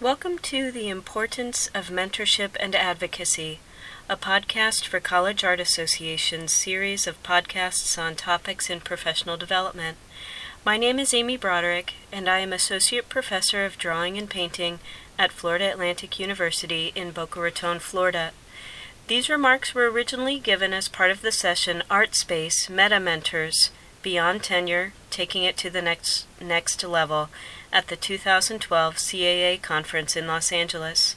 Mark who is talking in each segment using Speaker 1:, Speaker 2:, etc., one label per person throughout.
Speaker 1: Welcome to The Importance of Mentorship and Advocacy, a podcast for College Art Association's series of podcasts on topics in professional development. My name is Amy Broderick, and I am Associate Professor of Drawing and Painting at Florida Atlantic University in Boca Raton, Florida. These remarks were originally given as part of the session Art Space Meta Mentors Beyond Tenure, Taking It to the Next, next Level at the 2012 CAA conference in Los Angeles.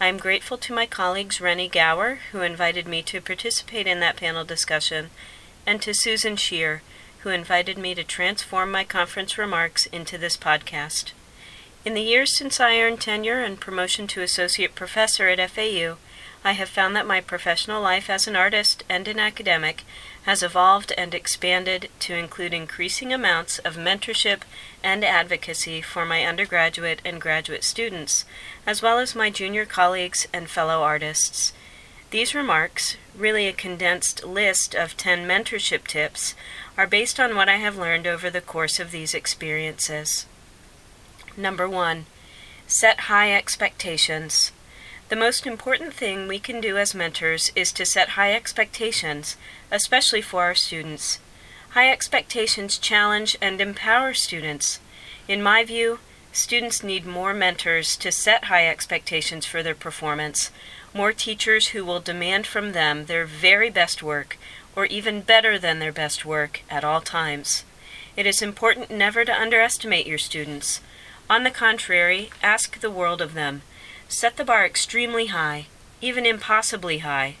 Speaker 1: I am grateful to my colleagues Rennie Gower, who invited me to participate in that panel discussion, and to Susan Shear, who invited me to transform my conference remarks into this podcast. In the years since I earned tenure and promotion to associate professor at FAU, I have found that my professional life as an artist and an academic has evolved and expanded to include increasing amounts of mentorship and advocacy for my undergraduate and graduate students, as well as my junior colleagues and fellow artists. These remarks, really a condensed list of 10 mentorship tips, are based on what I have learned over the course of these experiences. Number one, set high expectations. The most important thing we can do as mentors is to set high expectations, especially for our students. High expectations challenge and empower students. In my view, students need more mentors to set high expectations for their performance, more teachers who will demand from them their very best work, or even better than their best work, at all times. It is important never to underestimate your students. On the contrary, ask the world of them. Set the bar extremely high, even impossibly high.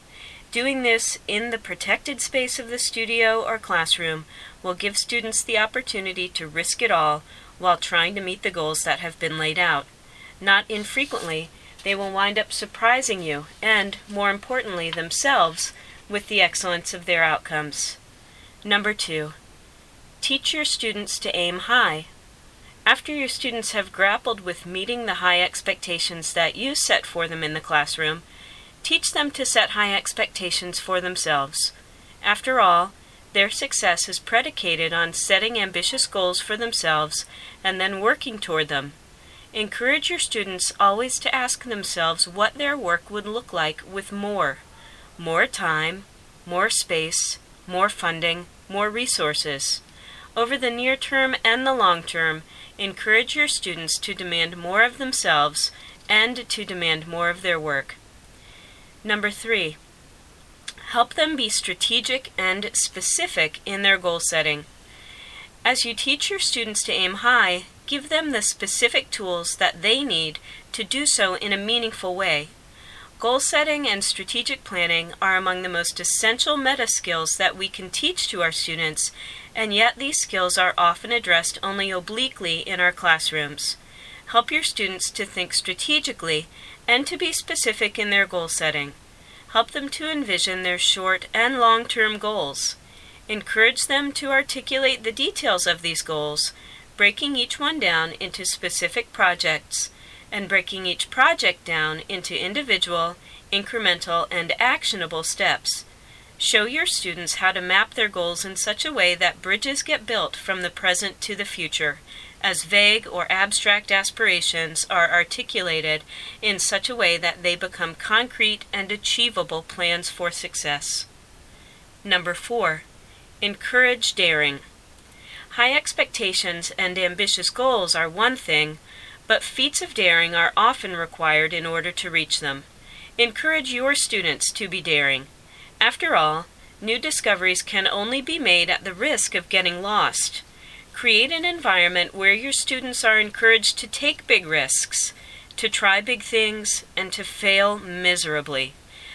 Speaker 1: Doing this in the protected space of the studio or classroom will give students the opportunity to risk it all while trying to meet the goals that have been laid out. Not infrequently, they will wind up surprising you and, more importantly, themselves with the excellence of their outcomes. Number two, teach your students to aim high. After your students have grappled with meeting the high expectations that you set for them in the classroom, teach them to set high expectations for themselves. After all, their success is predicated on setting ambitious goals for themselves and then working toward them. Encourage your students always to ask themselves what their work would look like with more more time, more space, more funding, more resources. Over the near term and the long term, encourage your students to demand more of themselves and to demand more of their work. Number three, help them be strategic and specific in their goal setting. As you teach your students to aim high, give them the specific tools that they need to do so in a meaningful way. Goal setting and strategic planning are among the most essential meta skills that we can teach to our students and yet these skills are often addressed only obliquely in our classrooms. Help your students to think strategically and to be specific in their goal setting. Help them to envision their short and long term goals. Encourage them to articulate the details of these goals, breaking each one down into specific projects, and breaking each project down into individual, incremental, and actionable steps Show your students how to map their goals in such a way that bridges get built from the present to the future, as vague or abstract aspirations are articulated in such a way that they become concrete and achievable plans for success. Number four, encourage daring. High expectations and ambitious goals are one thing, but feats of daring are often required in order to reach them. Encourage your students to be daring. After all, new discoveries can only be made at the risk of getting lost. Create an environment where your students are encouraged to take big risks, to try big things, and to fail miserably.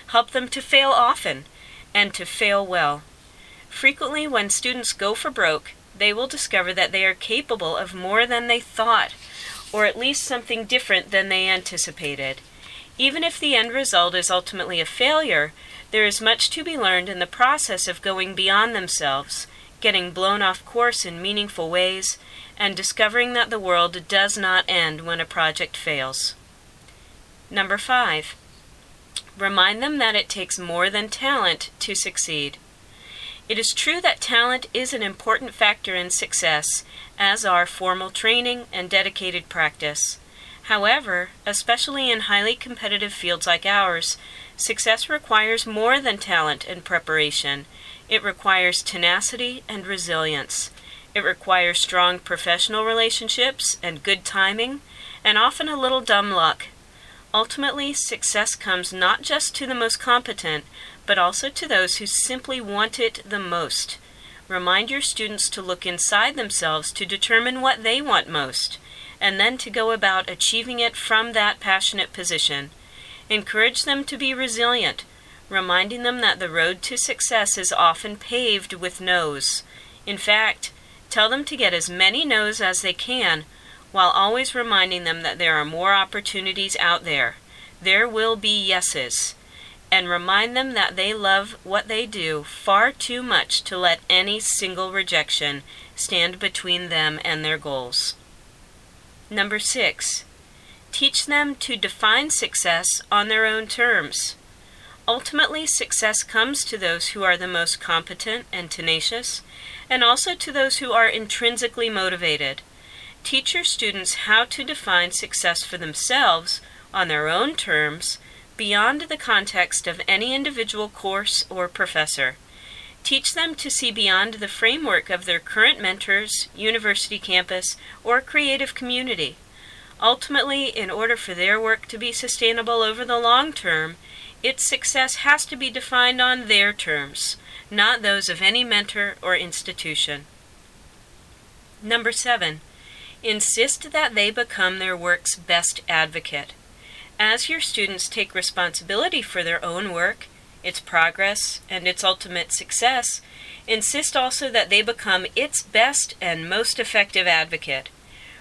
Speaker 1: Help them to fail often and to fail well. Frequently, when students go for broke, they will discover that they are capable of more than they thought, or at least something different than they anticipated. Even if the end result is ultimately a failure, there is much to be learned in the process of going beyond themselves, getting blown off course in meaningful ways, and discovering that the world does not end when a project fails. Number five, remind them that it takes more than talent to succeed. It is true that talent is an important factor in success, as are formal training and dedicated practice. However, especially in highly competitive fields like ours, success requires more than talent and preparation. It requires tenacity and resilience. It requires strong professional relationships and good timing, and often a little dumb luck. Ultimately, success comes not just to the most competent, but also to those who simply want it the most. Remind your students to look inside themselves to determine what they want most and then to go about achieving it from that passionate position. Encourage them to be resilient, reminding them that the road to success is often paved with no's. In fact, tell them to get as many no's as they can, while always reminding them that there are more opportunities out there. There will be yeses. And remind them that they love what they do far too much to let any single rejection stand between them and their goals. Number six, teach them to define success on their own terms. Ultimately, success comes to those who are the most competent and tenacious, and also to those who are intrinsically motivated. Teach your students how to define success for themselves on their own terms beyond the context of any individual course or professor. Teach them to see beyond the framework of their current mentors, university campus, or creative community. Ultimately, in order for their work to be sustainable over the long term, its success has to be defined on their terms, not those of any mentor or institution. Number seven, insist that they become their work's best advocate. As your students take responsibility for their own work, its progress, and its ultimate success, insist also that they become its best and most effective advocate.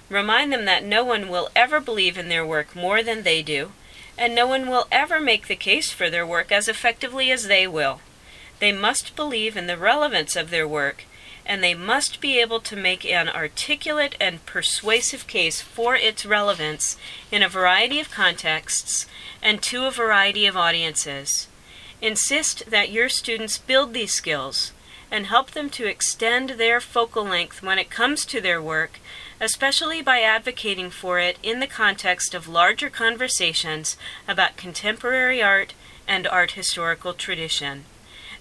Speaker 1: Remind them that no one will ever believe in their work more than they do, and no one will ever make the case for their work as effectively as they will. They must believe in the relevance of their work, and they must be able to make an articulate and persuasive case for its relevance in a variety of contexts and to a variety of audiences. Insist that your students build these skills and help them to extend their focal length when it comes to their work, especially by advocating for it in the context of larger conversations about contemporary art and art historical tradition.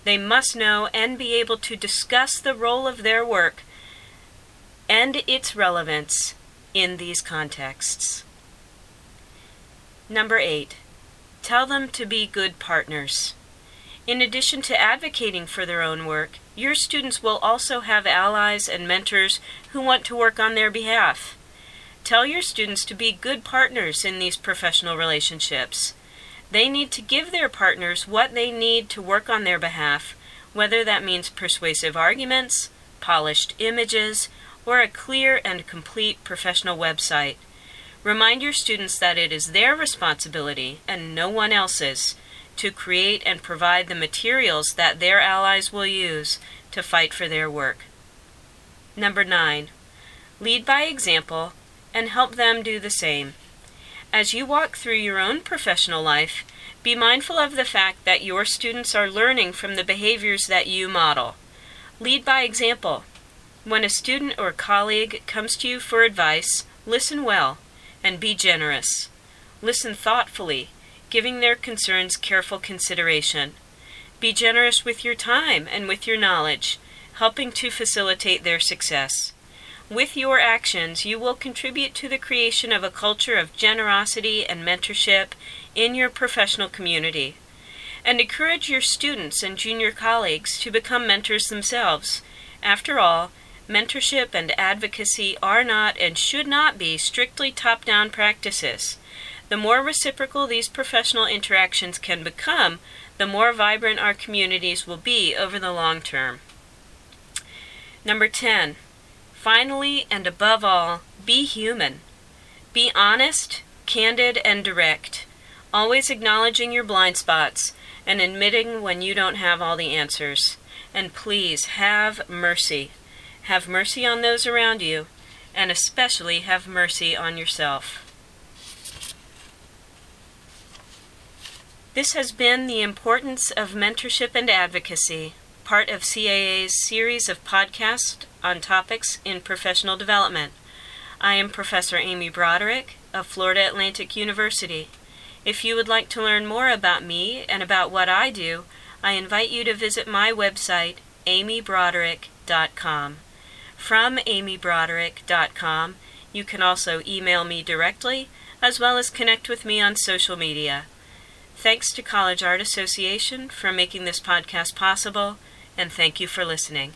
Speaker 1: They must know and be able to discuss the role of their work and its relevance in these contexts. Number eight, tell them to be good partners. In addition to advocating for their own work, your students will also have allies and mentors who want to work on their behalf. Tell your students to be good partners in these professional relationships. They need to give their partners what they need to work on their behalf, whether that means persuasive arguments, polished images, or a clear and complete professional website. Remind your students that it is their responsibility and no one else's to create and provide the materials that their allies will use to fight for their work. Number 9. Lead by example and help them do the same. As you walk through your own professional life, be mindful of the fact that your students are learning from the behaviors that you model. Lead by example. When a student or colleague comes to you for advice, listen well and be generous. Listen thoughtfully giving their concerns careful consideration. Be generous with your time and with your knowledge, helping to facilitate their success. With your actions, you will contribute to the creation of a culture of generosity and mentorship in your professional community. And encourage your students and junior colleagues to become mentors themselves. After all, mentorship and advocacy are not and should not be strictly top down practices. The more reciprocal these professional interactions can become, the more vibrant our communities will be over the long term. Number 10. Finally, and above all, be human. Be honest, candid, and direct, always acknowledging your blind spots and admitting when you don't have all the answers. And please have mercy. Have mercy on those around you, and especially have mercy on yourself. This has been The Importance of Mentorship and Advocacy, part of CAA's series of podcasts on topics in professional development. I am Professor Amy Broderick, of Florida Atlantic University. If you would like to learn more about me and about what I do, I invite you to visit my website, amybroderick.com. From amybroderick.com, you can also email me directly, as well as connect with me on social media. Thanks to College Art Association for making this podcast possible, and thank you for listening.